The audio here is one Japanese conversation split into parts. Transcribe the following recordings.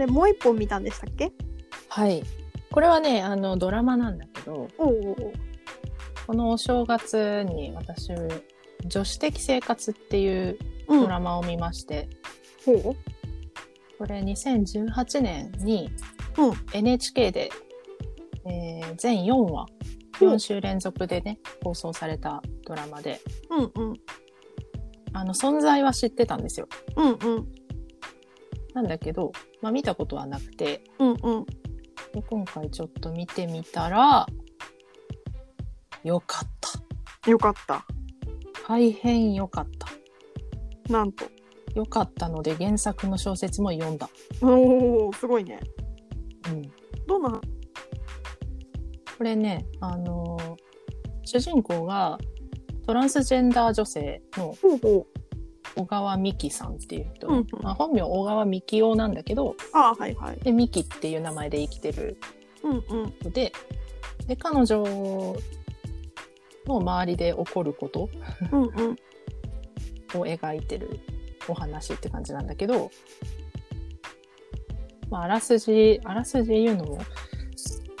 れもう一本見たんでしたっけ？はい。これはね、あの、ドラマなんだけど、このお正月に私、女子的生活っていううん。ドラマを見まして、ほう。これ2018年にうん。NHK で、えー全4話、うん。4週連続でね、放送されたドラマで、うんうん。あの、存在は知ってたんですよ。うんうんなんだけど、まあ見たことはなくて、うんうんで今回ちょっと見てみたら、よかった。よかった大変よかった。なんとよかったので原作の小説も読んだ。おおすごいねうん。どんな？これね、あのー主人公がトランスジェンダー女性のほうほ小川美希さんっていう人、うんうん。まあ、本名小川美希夫なんだけど、うああはいはい。で、美希っていう名前で生きてる。うんうん。ので、で、彼女の周りで起こること。うんうん。を描いてるお話って感じなんだけど、まあ、あらすじ、あらすじ言うのも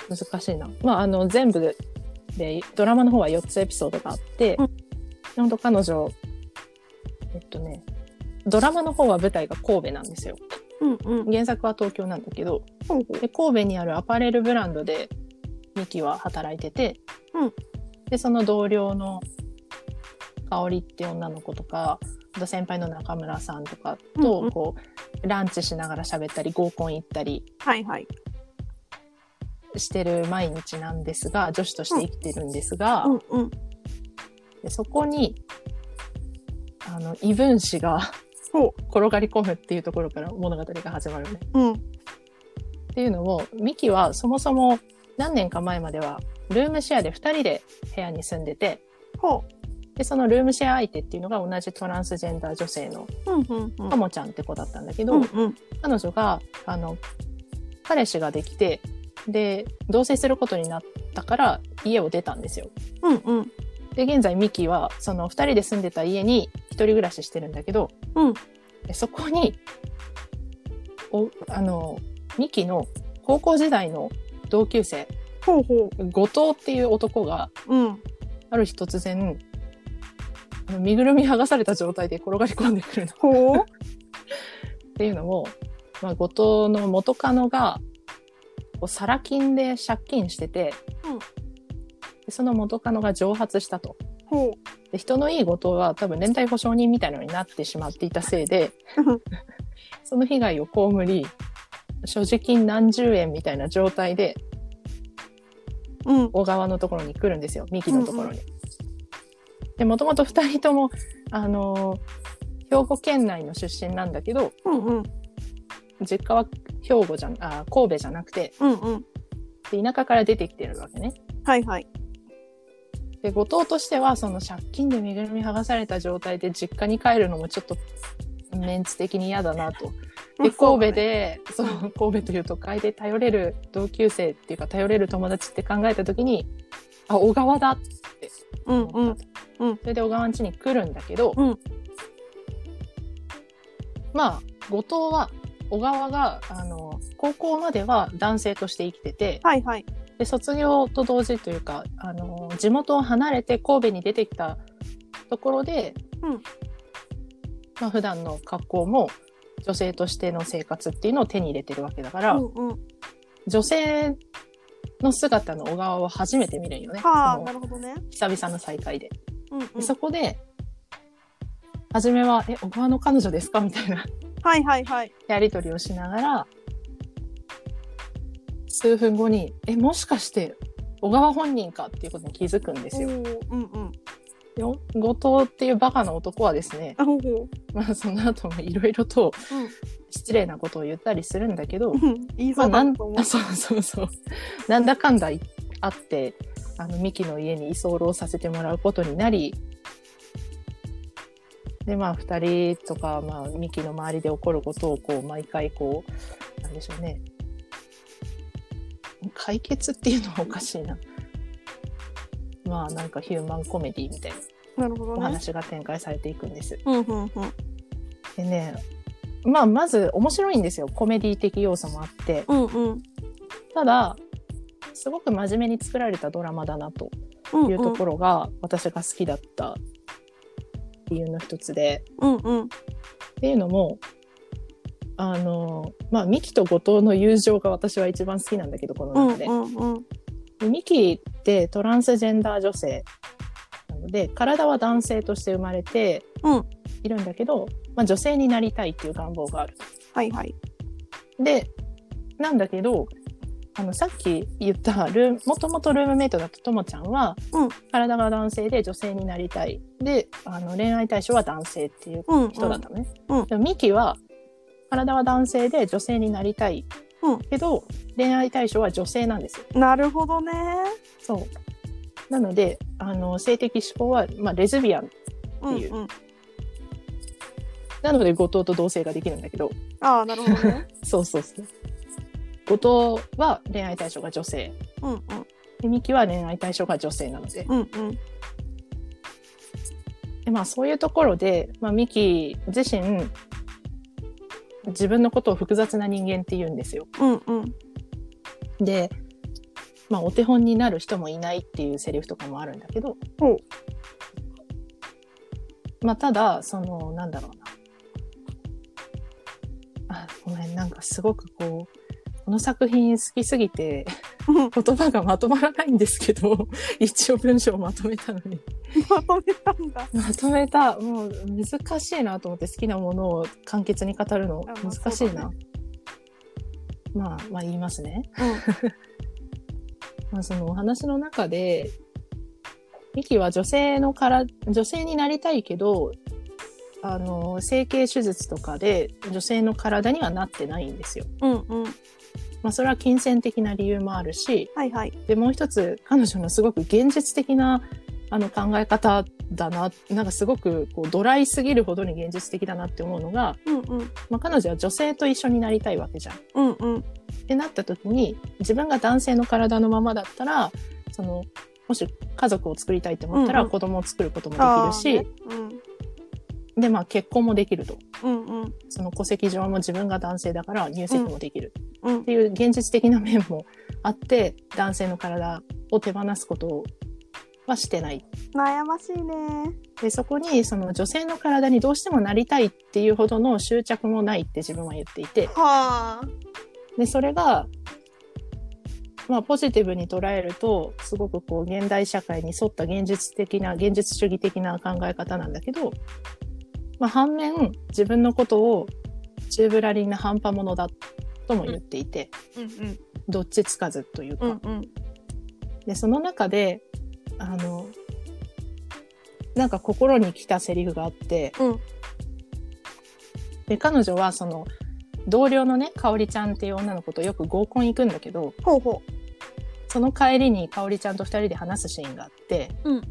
難しいな。まあ、あの、全部で、ドラマの方は4つエピソードがあって、うん。本当彼女、えっとね、ドラマの方は舞台が神戸なんですよ。うんうん。原作は東京なんだけど、ほうほう。で神戸にあるアパレルブランドでミキは働いてて、うん。でその同僚の香織って女の子とかあと先輩の中村さんとかうんうん。とこう、ランチしながら喋ったり合コン行ったりはいはい。してる毎日なんですが女子として生きてるんですが、うんうん。でそこにあの異分子がほ転がり込むっていうところから物語が始まるね。ううん。っていうのも、ミキはそもそも何年か前までは、ルームシェアで2人で部屋に住んでて、ほで、そのルームシェア相手っていうのが同じトランスジェンダー女性のううんうんうん。ともちゃんって子だったんだけど、うんうん。彼女が、あの、彼氏ができて、で、同棲することになったから家を出たんですよ。うんうん。で、現在ミキはその2人で住んでた家に一人暮らししてるんだけど、うん。でそこに、お、あの、ミキの高校時代の同級生、ほうほ後藤っていう男がううん。ある日突然あの身ぐるみ剥がされた状態で転がり込んでくるの。っほう。ていうのも、まあ、後藤の元カノがこうサラ金で借金してて、うん。でその元カノが蒸発したと。ほで人のいい後藤は多分連帯保証人みたいなのになってしまっていたせいでう その被害を被り所持金何十円みたいな状態でうん。小川のところに来るんですよ、ミキのところに。で、もともと二人とも、あのー兵庫県内の出身なんだけど、うんうん。実家は兵庫じゃん、あ、神戸じゃなくて、うんうん。で田舎から出てきてるわけね。はいはいで、後藤としては、その借金で身ぐるみ剥がされた状態で実家に帰るのもちょっと、メンツ的に嫌だなと。で、神戸で、その神戸という都会で頼れる同級生っていうか、頼れる友達って考えたときに、あ、小川だってうん思った。と。うん。それで小川ん家に来るんだけど、うん。まあ、後藤は、小川が、あの、高校までは男性として生きてて、はいはい。で、卒業と同時というか、あの、地元を離れて神戸に出てきたところで、うん。まあ、普段の格好も女性としての生活っていうのを手に入れてるわけだから、うんうん。女性の姿の小川を初めて見るんよね。はあなるほどね。久々の再会で。うんうん。でそこで、初めは、え、小川の彼女ですか？みたいな。はいはいはい。やりとりをしながら、数分後に、え、もしかして、小川本人かっていうことに気づくんですよ。うんうん後藤っていうバカな男はですね、まあその後もいろいろとうん失礼なことを言ったりするんだけど、うん言いまあなそうなんと思うあそうそうそう。なんだかんだいあって、あの、ミキの家に居候させてもらうことになり、で、まあ、二人とか、まあ、ミキの周りで起こることを、こう、毎回、こう、なんでしょうね。解決っていうのはおかしいな。まあ、なんかヒューマンコメディみたいなおなるほどね話が展開されていくんです。うんうんうんでね、まあ、まず面白いんですよ。コメディ的要素もあって。うんうん。ただ、すごく真面目に作られたドラマだなとうんいうところが私が好きだった理由の一つで、うんうん。っていうのも、あの、まあ、ミキと後藤の友情が私は一番好きなんだけど、このうん中で。うんうん。でミキってトランスジェンダー女性なので、体は男性として生まれてうんいるんだけど、まあ、女性になりたいっていう願望がある。はいはい。で、なんだけど、あの、さっき言ったルー、もともとルームメイトだったともちゃんは、うん体が男性で女性になりたい。で、あの、恋愛対象は男性っていううん、うん。人だったのね。うんでもミキは、体は男性で女性になりたい。うんけど、恋愛対象は女性なんですよ。なるほどね。そう。なので、あの、性的思考は、まあ、レズビアン。うんっていううん。なので、後藤と同性ができるんだけど、ああ、なるほどね。そうそうそう。後藤は恋愛対象が女性。うんうん。でミキは恋愛対象が女性なので。うんうん。でまあ、そういうところで、まあ、ミキ自身、自分のことを複雑な人間って言うんですよ。うんうん。で、まあ、お手本になる人もいないっていうセリフとかもあるんだけど。まあ、ただ、その、なんだろうな。あ、ごめん、なんかすごくこう、この作品好きすぎて、うん言葉がまとまらないんですけど、一応文章をまとめたのに。まとめたんだ。まとめた。もう難しいなと思って好きなものを簡潔に語るのあまあ難しいな。そうだまあ、まあ言いますね。うん。まあそのお話の中で、ミキは女性のから、女性になりたいけど、あの、整形手術とかで女性の体にはなってないんですよ。うんうん。まあそれは金銭的な理由もあるし、はいはい。で、もう一つ、彼女のすごく現実的なあの考え方だな、なんかすごくこうドライすぎるほどに現実的だなって思うのが、うんうん。まあ彼女は女性と一緒になりたいわけじゃん。っうんうん。てなった時に、自分が男性の体のままだったら、その、もし家族を作りたいと思ったらうんうん子供を作ることもであきるし、あねで、まあ結婚もできると。うん。うんうん。その戸籍上も自分が男性だから入籍もできる。うんっていう現実的な面もあって、男性の体を手放すことはしてない。悩ましいね。で、そこにその女性の体にどうしてもなりたいっていうほどの執着もないって自分は言っていて、はあ。で、それが、まあポジティブに捉えると、すごくこう現代社会に沿った現実的な、現実主義的な考え方なんだけど、まあ反面、自分のことを宙ぶらりんな半端者だとも言っていて、うんどっちつかずというか、うん。うん。うん。で、その中で、あの、なんか心に来たセリフがあって、うん。で、彼女はその、同僚のね、かおりちゃんっていう女の子とよく合コン行くんだけど、ほうほその帰りにかおりちゃんと二人で話すシーンがあって、うん。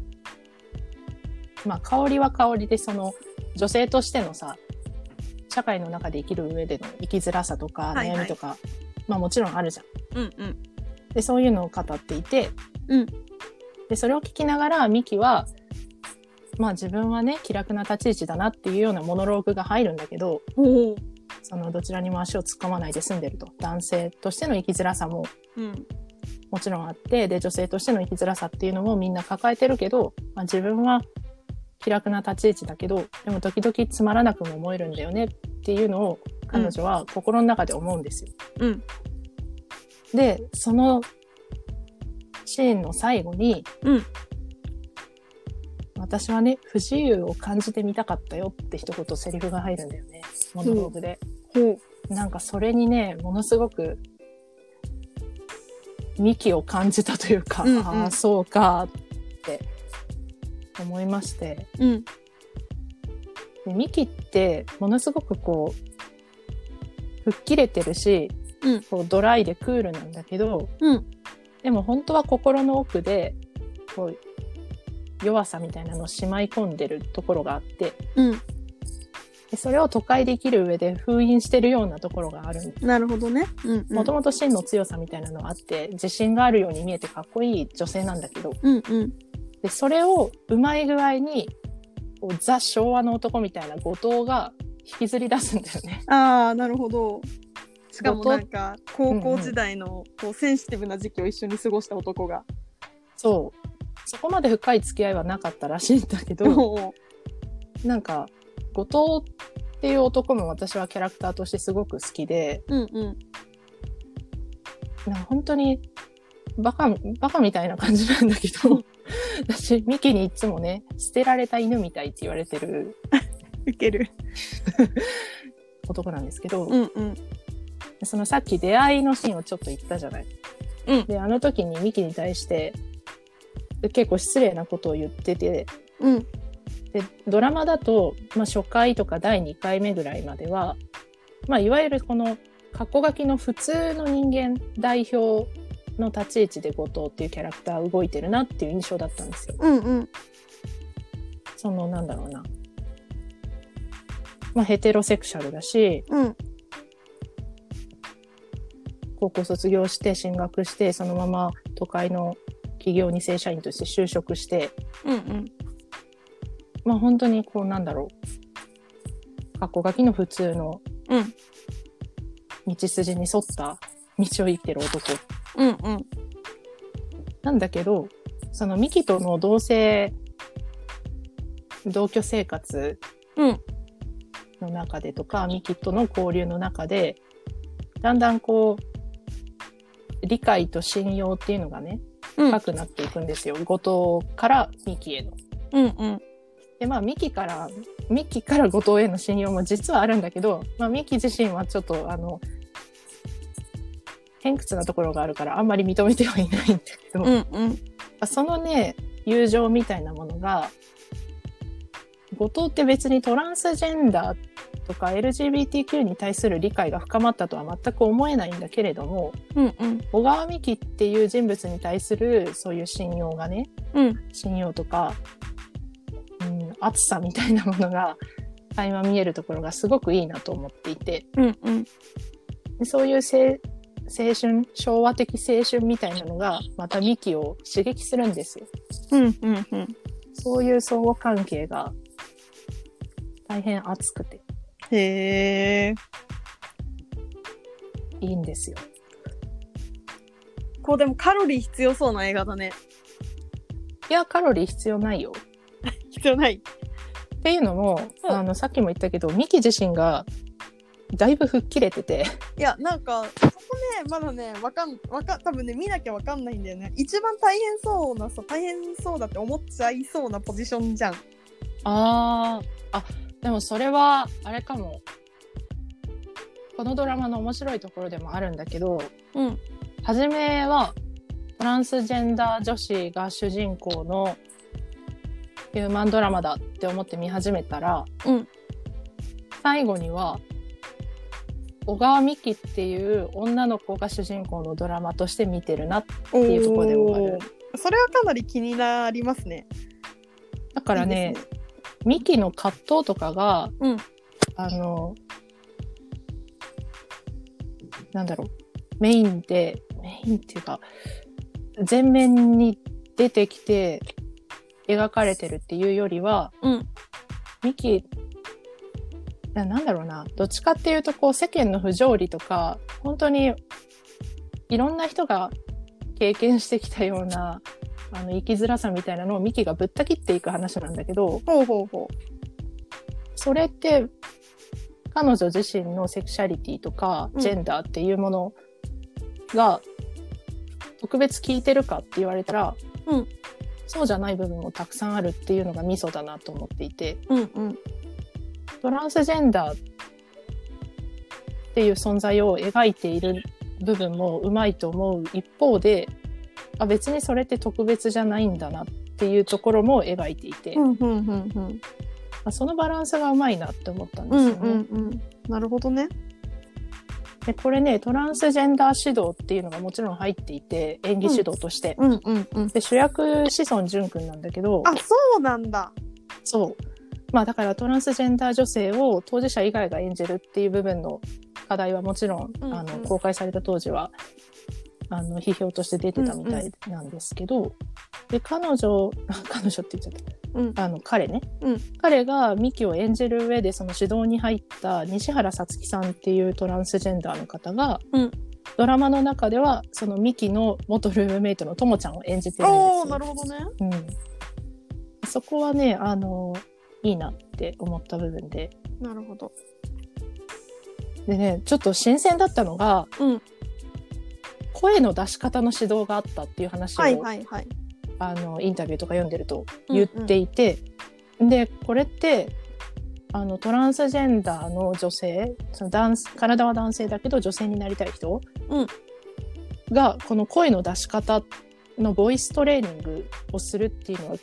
まあ、かおりはかおりで、その、女性としてのさ、社会の中で生きる上での生きづらさとかはいはい悩みとか、まあもちろんあるじゃん。う。うんうん。で、そういうのを語っていて、うんで、それを聞きながら、ミキは、まあ自分はね、気楽な立ち位置だなっていうようなモノローグが入るんだけど。そのどちらにも足を突っ込まないで済んでると。男性としての生きづらさもうん。もちろんあって、で、女性としての生きづらさっていうのもみんな抱えてるけど、まあ自分は気楽な立ち位置だけど、でも時々つまらなくも思えるんだよねっていうのを彼女は心の中で思うんですよ。うん。で、そのシーンの最後に、うん私はね、不自由を感じてみたかったよって一言セリフが入るんだよね。モノローグで。ほう。なんかそれにね、ものすごく、幹を感じたというか、うんうんああ、そうかって思いまして。うん。で幹って、ものすごくこう、吹っ切れてるし、うんこうドライでクールなんだけど、うん。でも本当は心の奥で、こう、弱さみたいなのをしまい込んでるところがあって、うん。でそれを都会で生きる上で封印してるようなところがあるんです。なるほどね。うん。もともと真の強さみたいなのがあって、自信があるように見えてかっこいい女性なんだけど、うんうん。で、それをうまい具合に、ザ・昭和の男みたいな後藤が引きずり出すんだよね。ああなるほど。しかもなんか高校時代のこうセンシティブな時期を一緒に過ごした男が、そう。そこまで深い付き合いはなかったらしいんだけど、なんか、後藤っていう男も私はキャラクターとしてすごく好きで、うんうん。なんか本当にバカ、バカみたいな感じなんだけど、私、ミキにいつもね、捨てられた犬みたいって言われてる。ウケる。男なんですけど、うんうん。そのさっき出会いのシーンをちょっと言ったじゃない。うん。で、あの時にミキに対して、結構失礼なことを言ってて、うん。で、ドラマだと、まあ、初回とか第2回目ぐらいまでは、まあ、いわゆるこの、過去書きの普通の人間代表の立ち位置で後藤っていうキャラクター動いてるなっていう印象だったんですよ。うんうんその、なんだろうな。まあ、ヘテロセクシャルだし、うん高校卒業して進学して、そのまま都会の企業に正社員として就職して、うんうんまあ本当にこうなんだろう。過去書きの普通のうん道筋に沿った道を生きてる男。うんうん。なんだけど、そのミキとの同性、同居生活うん。の中でとか、ミキとの交流の中で、だんだんこう、理解と信用っていうのがね、うん。深くなっていくんですよ。後藤からミキへの。うんうん。で、まあ、ミキから、ミキから後藤への信用も実はあるんだけど、まあ、ミキ自身はちょっと、あの、偏屈なところがあるから、あんまり認めてはいないんだけど、うんうん。そのね、友情みたいなものが、後藤って別にトランスジェンダーとか LGBTQ に対する理解が深まったとは全く思えないんだけれども、うんうん。小川美希っていう人物に対するそういう信用がね、うん。信用とか、うん、熱さみたいなものが垣間見えるところがすごくいいなと思っていて、うんうん。でそういう青青春、昭和的青春みたいなのがまたミキを刺激するんですよ。うんうんうんそういう相互関係が大変熱くてへえいいんですよ。こうでもカロリー必要そうな映画だねいや、カロリー必要ないよ。必要ないっていうのも、うんあの、さっきも言ったけど、ミキ自身がだいぶ吹っ切れてて、いやなんかそこねまだねわかんわか多分ね見なきゃわかんないんだよね。一番大変そうなさ大変そうだって思っちゃいそうなポジションじゃん。ああ、あ、でもそれは、あれかも。このドラマの面白いところでもあるんだけど、うん。初めはトランスジェンダー女子が主人公のヒューマンドラマだって思って見始めたら、うん。最後には、小川美希っていう女の子が主人公のドラマとして見てるな。っていうところで終わる。それはかなり気になりますね。だからね、ミキの葛藤とかが、うん。あの、なんだろう、メインで、メインっていうか、前面に出てきて描かれてるっていうよりは、うん。ミキ、ななんだろうな、どっちかっていうと、こう、世間の不条理とか、本当に、いろんな人が経験してきたような、あの、生きづらさみたいなのをミキがぶった切っていく話なんだけど、ほうほうほそれって、彼女自身のセクシャリティとか、うん。ジェンダーっていうものが、特別聞いてるかって言われたら、うん。そうじゃない部分もたくさんあるっていうのがミソだなと思っていて、ううんうんトランスジェンダーっていう存在を描いている部分もうまいと思う一方で、あ別にそれって特別じゃないんだなっていうところも描いていて、うんうんうんうん。あそのバランスがうまいなって思ったんでうんすよね。うんうんなるほどね。でこれねトランスジェンダー指導っていうのがもちろん入っていて演技指導として、うんうんうん。で主役志尊淳君なんだけど。あそうなんだ。そうまあだからトランスジェンダー女性を当事者以外が演じるっていう部分の課題はもちろん、うんうん。あの公開された当時はあの批評として出てたみたいなんですけど、で彼女 彼女って言っちゃった。うん。あの彼ね、うん。彼がミキを演じる上でその指導に入った西原さつきさんっていうトランスジェンダーの方が、うん。ドラマの中ではそのミキの元ルームメイトのともちゃんを演じてるんですおよー、なるほどね。うん、そこはねあのいいなって思った部分でなるほど。でねちょっと新鮮だったのがうん。声の出し方の指導があったっていう話を、はいはいはい。あのインタビューとか読んでると言っていて、でこれってあのトランスジェンダーの女性その男体は男性だけど女性になりたい人、うんがこの声の出し方のボイストレーニングをするっていうのは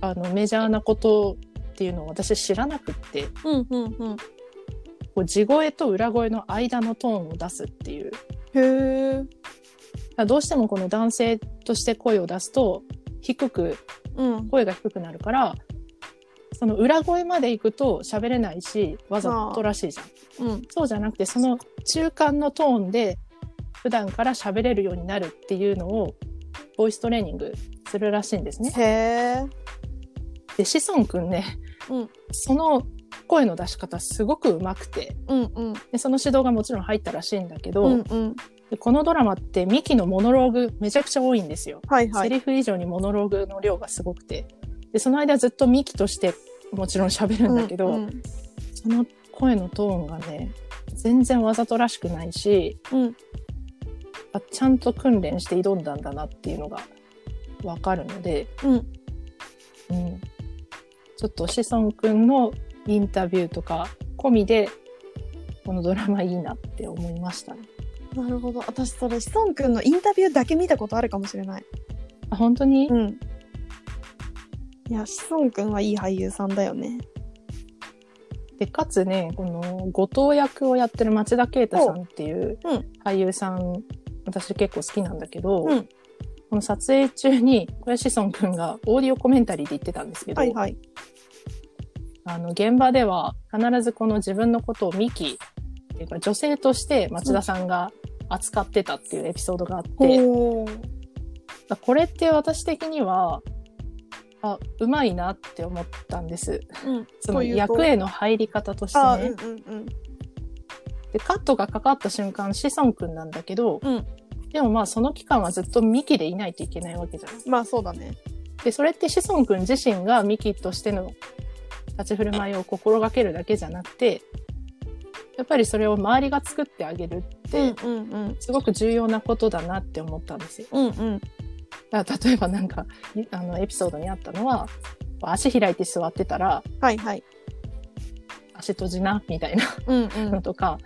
あのメジャーなことっていうのを私知らなくってうんうんうん。こう地声と裏声の間のトーンを出すっていうへどうしてもこの男性として声を出すと低くうん。声が低くなるからその裏声まで行くと喋れないしわざとらしいじゃん。うん。そうじゃなくてその中間のトーンで普段から喋れるようになるっていうのをボイストレーニングするらしいんですね。へえ。で志尊くんね、うんその声の出し方すごく上手くてうんうん。でその指導がもちろん入ったらしいんだけど、うんうん。でこのドラマってミキのモノローグめちゃくちゃ多いんですよ。はいはい。セリフ以上にモノローグの量がすごくてでその間ずっとミキとしてもちろん喋るんだけど、うんうんその声のトーンがね全然わざとらしくないしうん。あちゃんと訓練して挑んだんだなっていうのがわかるので、うん。うん、ちょっと志尊くんのインタビューとか込みでこのドラマいいなって思いましたね。なるほど。私それ、志尊くんのインタビューだけ見たことあるかもしれない。あ本当に、うん。いや、志尊くんはいい俳優さんだよね。でかつねこの後藤役をやってる町田啓太さんっていううん俳優さん、私結構好きなんだけど、うんこの撮影中に小林志尊くんがオーディオコメンタリーで言ってたんですけど、はいはい。あの現場では必ずこの自分のことをミキ女性として町田さんが扱ってたっていうエピソードがあって、おーだこれって私的にはあうまいなって思ったんです。うん。その役への入り方としてあ、ね。うんうんうん。でカットがかかった瞬間志尊くんなんだけど、うんでもまあその期間はずっとミキでいないといけないわけじゃん。まあそうだね。でそれって志尊くん自身がミキとしての立ち振る舞いを心がけるだけじゃなくてやっぱりそれを周りが作ってあげるって、うんうんうん。すごく重要なことだなって思ったんですよ。うんうん。だから例えばなんかいあのエピソードにあったのは足開いて座ってたらはいはい。足閉じなみたいなうんうんの。とか、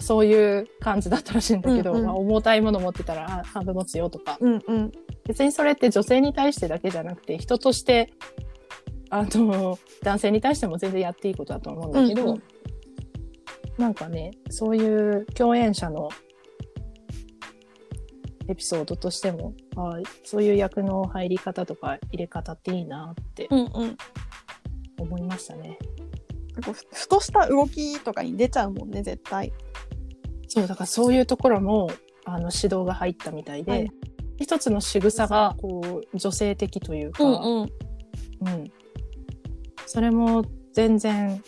そういう感じだったらしいんだけど、うんうんまあ、重たいもの持ってたらあ半分持つよとかうんうん。別にそれって女性に対してだけじゃなくて人としてあの男性に対しても全然やっていいことだと思うんだけど、うんうんなんかねそういう共演者のエピソードとしてもあそういう役の入り方とか入れ方っていいなってうんうん。思いましたね。こうふふとした動きとかに出ちゃうもんね、絶対。そうだからそういうところもあの指導が入ったみたいで、はい。一つの仕草がこう女性的というか、うん。うん。それも全然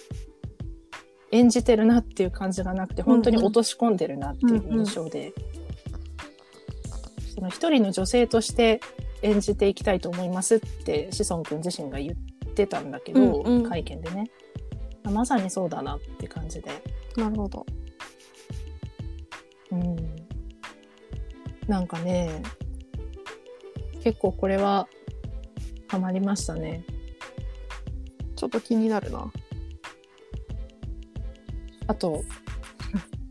演じてるなっていう感じがなくて本当に落とし込んでるなっていう印象で、その一人の女性として演じていきたいと思いますって志尊君自身が言ってたんだけど、うんうん。会見でねまさにそうだなって感じで、なるほど。うん、なんかね結構これはハマりましたね。ちょっと気になるな。あと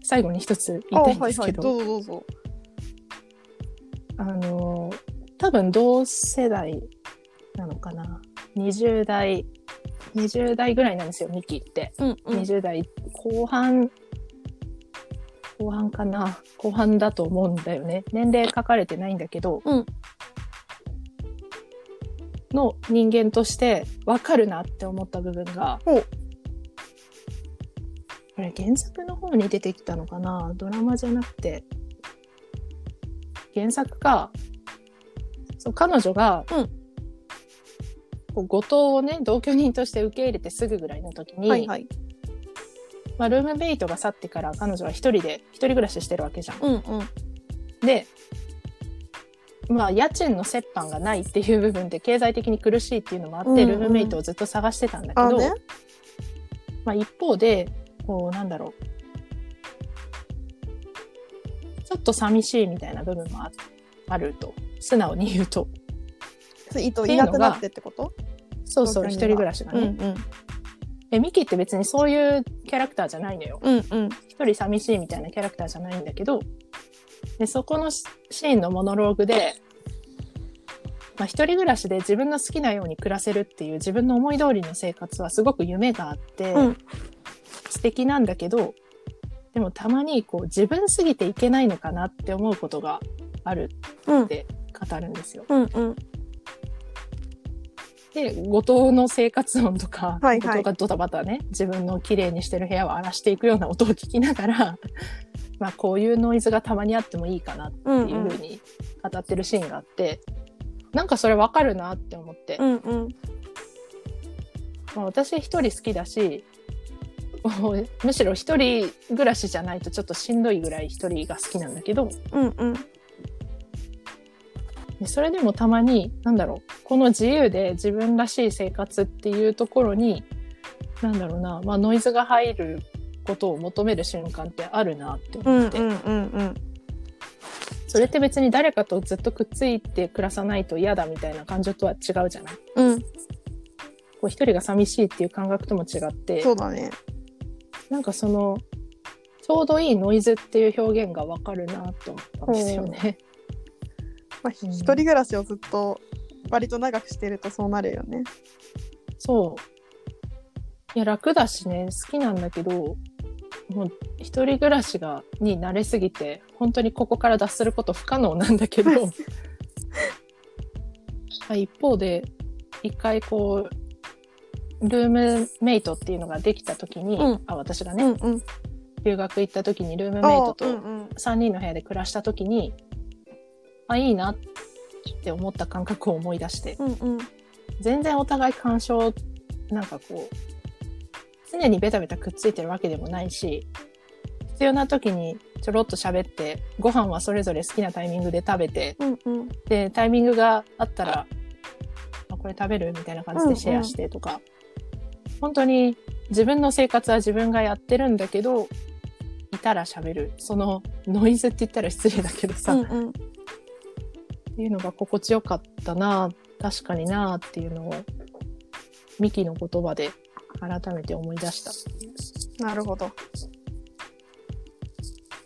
最後に一つ言あ、いたいんはいはい。ですけど、どうぞどうぞ。あの多分同世代なのかな20代20代ぐらいなんですよミキって、うんうん。20代後半後半かな。後半だと思うんだよね。年齢書かれてないんだけど、うん。の人間として分かるなって思った部分がこれ原作の方に出てきたのかな？ドラマじゃなくて。原作が、そう彼女が、うん後藤をね、同居人として受け入れてすぐぐらいの時に、はいはい。まあ、ルームメイトが去ってから彼女は一人で、一人暮らししてるわけじゃん。うんうん。で、まあ、家賃の折半がないっていう部分で経済的に苦しいっていうのもあって、うんうんルームメイトをずっと探してたんだけど、あね。まあ、一方で、こう、なんだろう。ちょっと寂しいみたいな部分もああると。素直に言うと。糸いなくなってってこと？そうそう、一人暮らしがね。うんうん。え、ミキって別にそういうキャラクターじゃないのよ。うんうん。一人寂しいみたいなキャラクターじゃないんだけど、で、そこのシシーンのモノローグで、まあ、一人暮らしで自分の好きなように暮らせるっていう自分の思い通りの生活はすごく夢があって、うん素敵なんだけど、でもたまにこう自分すぎていけないのかなって思うことがあるうんって語るんですよ。うんうん。で、後藤の生活音とか、はいはい後藤がドタバタね、自分の綺麗にしてる部屋を荒らしていくような音を聞きながら、まあこういうノイズがたまにあってもいいかなってうんいうふうに語ってるシーンがあって、なんかそれわかるなって思って、うんうん。まあ、私一人好きだし、むしろ一人暮らしじゃないとちょっとしんどいぐらい一人が好きなんだけど、うんうん。でそれでもたまに、なんだろう、この自由で自分らしい生活っていうところに、なんだろうな、まあノイズが入ることを求める瞬間ってあるなってうんうん思って、うんうん。それって別に誰かとずっとくっついて暮らさないと嫌だみたいな感情とは違うじゃない？うん。こう一人が寂しいっていう感覚とも違って、そうだね。なんかその、ちょうどいいノイズっていう表現がわかるなと思ったんですよね。まあ、うん一人暮らしをずっと割と長くしてるとそうなるよね。そう。いや、楽だしね、好きなんだけど、もう一人暮らしが、に慣れすぎて、本当にここから脱すること不可能なんだけど、ま あ一方で、一回こう、ルームメイトっていうのができた時に、うんあ、私がうね、んうん。留学行った時にルームメイトあとうんうん。3人の部屋で暮らした時に、あ、いいなって思った感覚を思い出して、うんうん。全然お互い干渉、なんかこう、常にベタベタくっついてるわけでもないし、必要な時にちょろっと喋って、ご飯はそれぞれ好きなタイミングで食べて、うんうん。で、タイミングがあったら、あこれ食べるみたいな感じでシェアしてとか、本当に自分の生活は自分がやってるんだけど、いたら喋る。そのノイズって言ったら失礼だけどさ、うんうん。っていうのが心地よかったな確かになっていうのをミキの言葉で改めて思い出した。なるほど。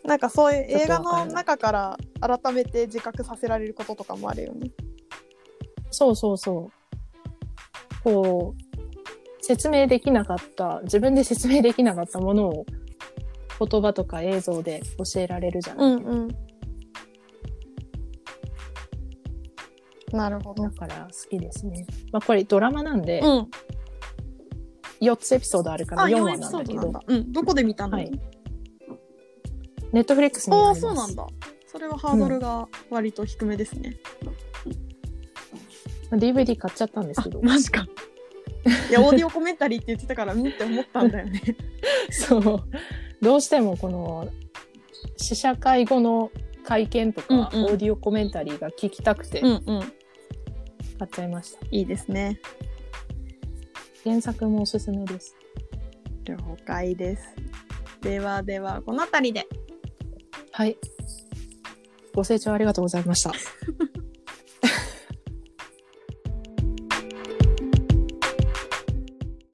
なんかそういう映画の中から改めて自覚させられることとかもあるよね。そうそうそう。こう、説明できなかった、自分で説明できなかったものを言葉とか映像で教えられるじゃない、うんうん。なるほど。だから好きですね。まあこれドラマなんで、うん。4つエピソードあるからあ、4 4話エピなんだけドなんだ、。うん。どこで見たの、はいネットフリックスにああ、あります。そうなんだ。それはハードルが割と低めですね。まあ DVD 買っちゃったんですけど。マジか。いや、オーディオコメンタリーって言ってたから、うんって思ったんだよね。そう。どうしてもこの、試写会後の会見とか、うんうんオーディオコメンタリーが聞きたくてんうん。買っちゃいました。いいですね。原作もおすすめです。了解です。ではでは、この辺りで。はい。ご清聴ありがとうございました。